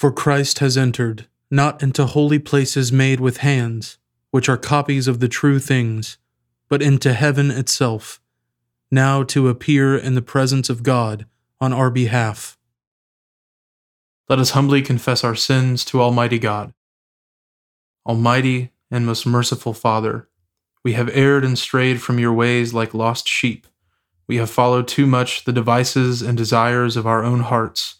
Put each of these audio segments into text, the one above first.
For Christ has entered, not into holy places made with hands, which are copies of the true things, but into heaven itself, now to appear in the presence of God on our behalf. Let us humbly confess our sins to Almighty God. Almighty and most merciful Father, we have erred and strayed from your ways like lost sheep. We have followed too much the devices and desires of our own hearts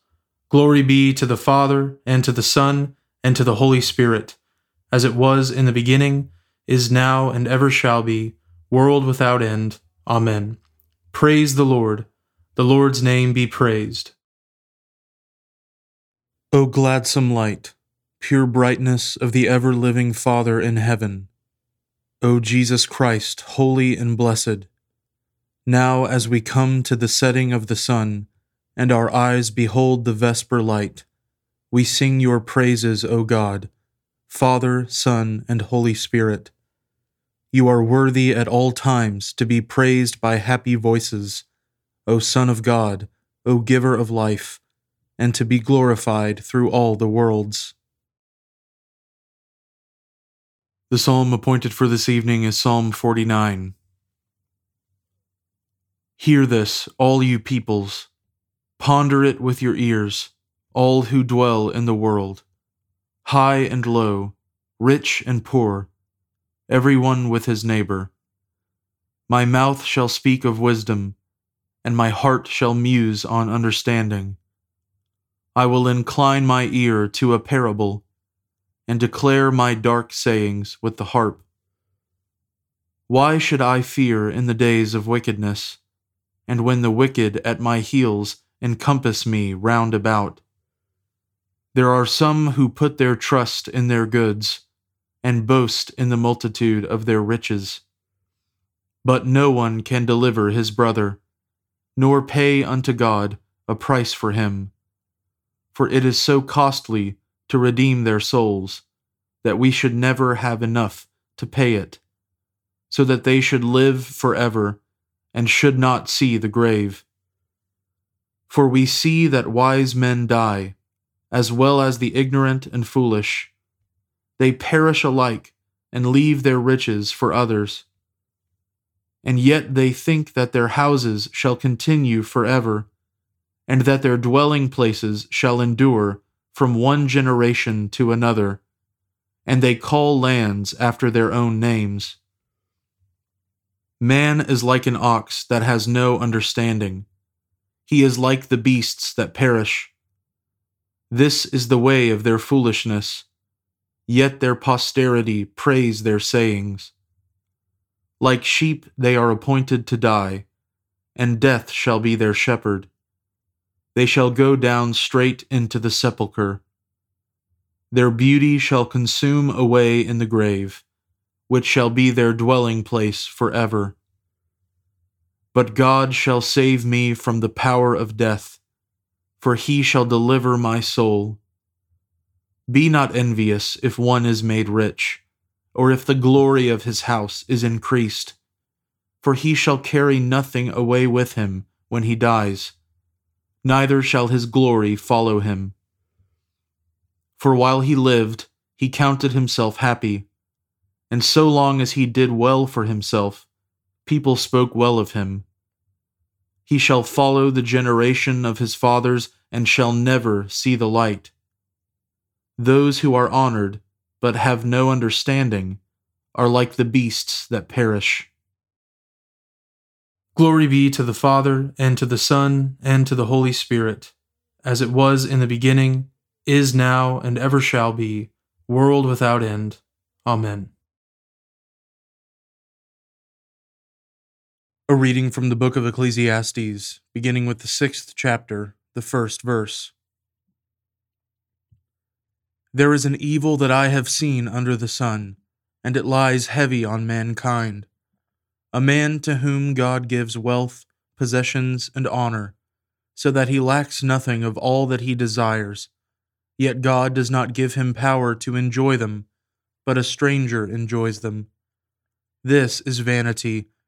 Glory be to the Father, and to the Son, and to the Holy Spirit, as it was in the beginning, is now, and ever shall be, world without end. Amen. Praise the Lord. The Lord's name be praised. O gladsome light, pure brightness of the ever living Father in heaven, O Jesus Christ, holy and blessed, now as we come to the setting of the sun, and our eyes behold the vesper light. We sing your praises, O God, Father, Son, and Holy Spirit. You are worthy at all times to be praised by happy voices, O Son of God, O Giver of life, and to be glorified through all the worlds. The psalm appointed for this evening is Psalm 49. Hear this, all you peoples. Ponder it with your ears, all who dwell in the world, high and low, rich and poor, every one with his neighbor. My mouth shall speak of wisdom, and my heart shall muse on understanding. I will incline my ear to a parable, and declare my dark sayings with the harp. Why should I fear in the days of wickedness, and when the wicked at my heels encompass me round about. There are some who put their trust in their goods and boast in the multitude of their riches. But no one can deliver his brother, nor pay unto God a price for him. For it is so costly to redeem their souls that we should never have enough to pay it, so that they should live forever and should not see the grave. For we see that wise men die, as well as the ignorant and foolish. They perish alike and leave their riches for others. And yet they think that their houses shall continue forever, and that their dwelling places shall endure from one generation to another, and they call lands after their own names. Man is like an ox that has no understanding he is like the beasts that perish. This is the way of their foolishness, yet their posterity praise their sayings. Like sheep they are appointed to die, and death shall be their shepherd. They shall go down straight into the sepulchre. Their beauty shall consume away in the grave, which shall be their dwelling place forever. But God shall save me from the power of death, for he shall deliver my soul. Be not envious if one is made rich, or if the glory of his house is increased. For he shall carry nothing away with him when he dies, neither shall his glory follow him. For while he lived, he counted himself happy, and so long as he did well for himself, people spoke well of him. He shall follow the generation of his fathers and shall never see the light. Those who are honored, but have no understanding, are like the beasts that perish. Glory be to the Father, and to the Son, and to the Holy Spirit, as it was in the beginning, is now, and ever shall be, world without end. Amen. A reading from the book of Ecclesiastes, beginning with the sixth chapter, the first verse. There is an evil that I have seen under the sun, and it lies heavy on mankind. A man to whom God gives wealth, possessions, and honor, so that he lacks nothing of all that he desires. Yet God does not give him power to enjoy them, but a stranger enjoys them. This is vanity,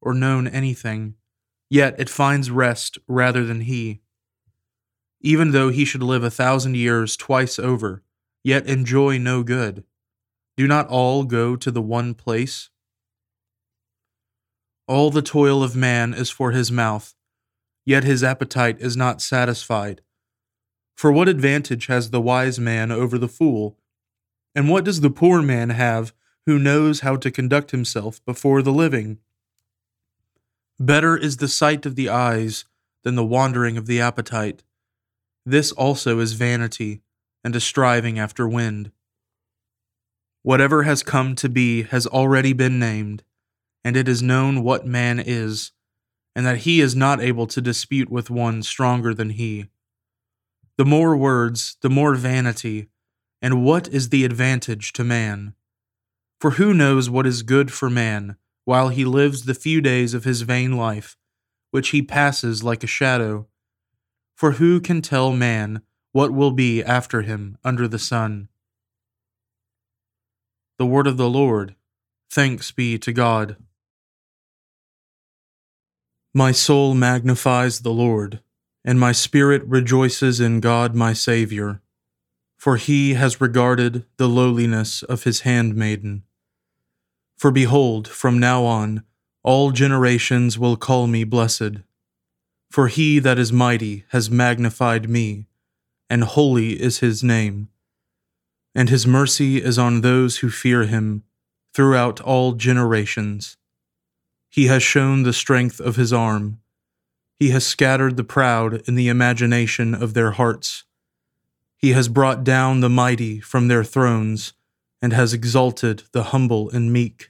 or known anything, yet it finds rest rather than he even though he should live a thousand years twice over, yet enjoy no good? Do not all go to the one place? All the toil of man is for his mouth, yet his appetite is not satisfied. For what advantage has the wise man over the fool? And what does the poor man have who knows how to conduct himself before the living? Better is the sight of the eyes than the wandering of the appetite. This also is vanity and a striving after wind. Whatever has come to be has already been named, and it is known what man is, and that he is not able to dispute with one stronger than he. The more words, the more vanity, and what is the advantage to man? For who knows what is good for man while he lives the few days of his vain life, which he passes like a shadow? For who can tell man what will be after him under the sun? The word of the Lord. Thanks be to God. My soul magnifies the Lord, and my spirit rejoices in God my Saviour, for he has regarded the lowliness of his handmaiden. For behold, from now on, all generations will call me blessed. For he that is mighty has magnified me, and holy is his name. And his mercy is on those who fear him throughout all generations. He has shown the strength of his arm. He has scattered the proud in the imagination of their hearts. He has brought down the mighty from their thrones, and has exalted the humble and meek.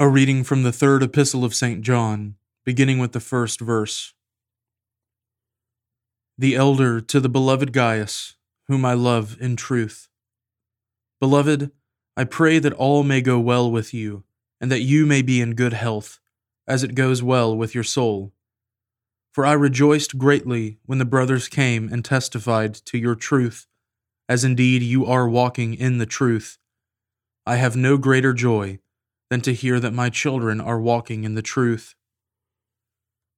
A reading from the third epistle of St. John, beginning with the first verse. The elder to the beloved Gaius, whom I love in truth. Beloved, I pray that all may go well with you, and that you may be in good health, as it goes well with your soul. For I rejoiced greatly when the brothers came and testified to your truth, as indeed you are walking in the truth. I have no greater joy than to hear that my children are walking in the truth.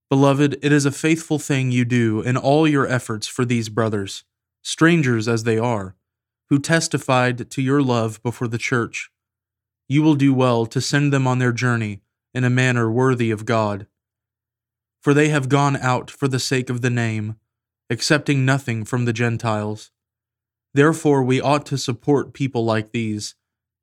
Beloved, it is a faithful thing you do in all your efforts for these brothers, strangers as they are, who testified to your love before the church. You will do well to send them on their journey in a manner worthy of God. For they have gone out for the sake of the name, accepting nothing from the Gentiles. Therefore, we ought to support people like these,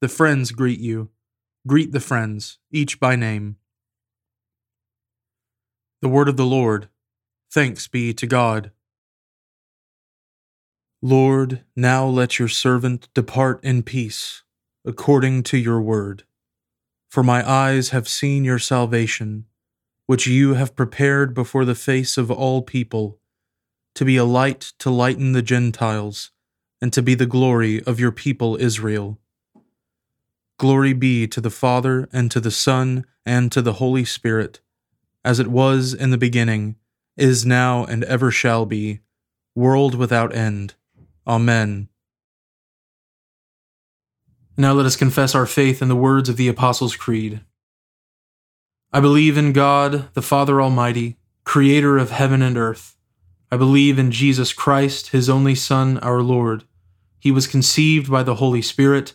The friends greet you. Greet the friends, each by name. The word of the Lord. Thanks be to God. Lord, now let your servant depart in peace, according to your word. For my eyes have seen your salvation, which you have prepared before the face of all people, to be a light to lighten the Gentiles, and to be the glory of your people Israel. Glory be to the Father, and to the Son, and to the Holy Spirit, as it was in the beginning is now, and ever shall be, world without end. Amen. Now let us confess our faith in the words of the Apostles' Creed. I believe in God, the Father Almighty, creator of heaven and earth. I believe in Jesus Christ, his only Son, our Lord. He was conceived by the Holy Spirit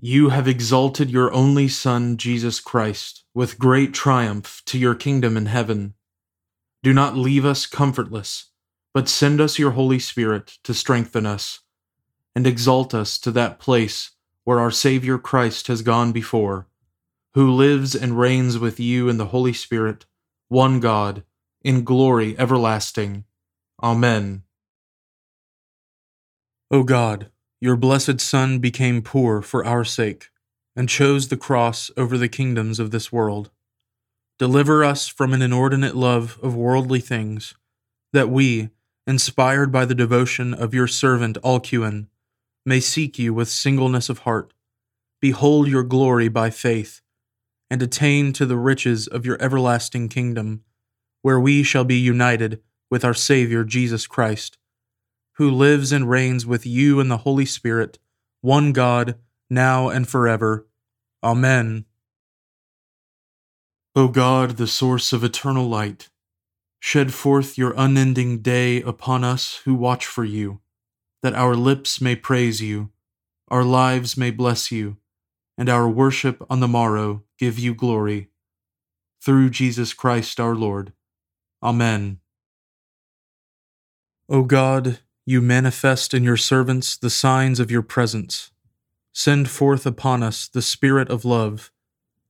you have exalted your only Son, Jesus Christ, with great triumph to your kingdom in heaven. Do not leave us comfortless but send us your Holy Spirit to strengthen us and exalt us to that place where our Savior Christ has gone before, who lives and reigns with you in the Holy Spirit, one God, in glory everlasting. Amen. O God, your blessed Son became poor for our sake, and chose the cross over the kingdoms of this world. Deliver us from an inordinate love of worldly things, that we, inspired by the devotion of your servant Alcuin, may seek you with singleness of heart, behold your glory by faith, and attain to the riches of your everlasting kingdom, where we shall be united with our Saviour Jesus Christ, who lives and reigns with you in the Holy Spirit, one God, now and forever. Amen. O God, the source of eternal light, shed forth your unending day upon us who watch for you, that our lips may praise you, our lives may bless you and our worship on the morrow give you glory. Through Jesus Christ our Lord. Amen. O God, you manifest in your servants the signs of your presence. Send forth upon us the Spirit of love,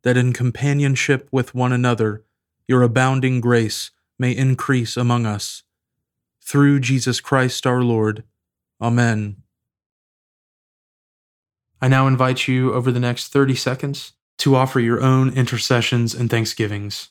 that in companionship with one another your abounding grace may increase among us. Through Jesus Christ our Lord. Amen. I now invite you over the next 30 seconds to offer your own intercessions and thanksgivings.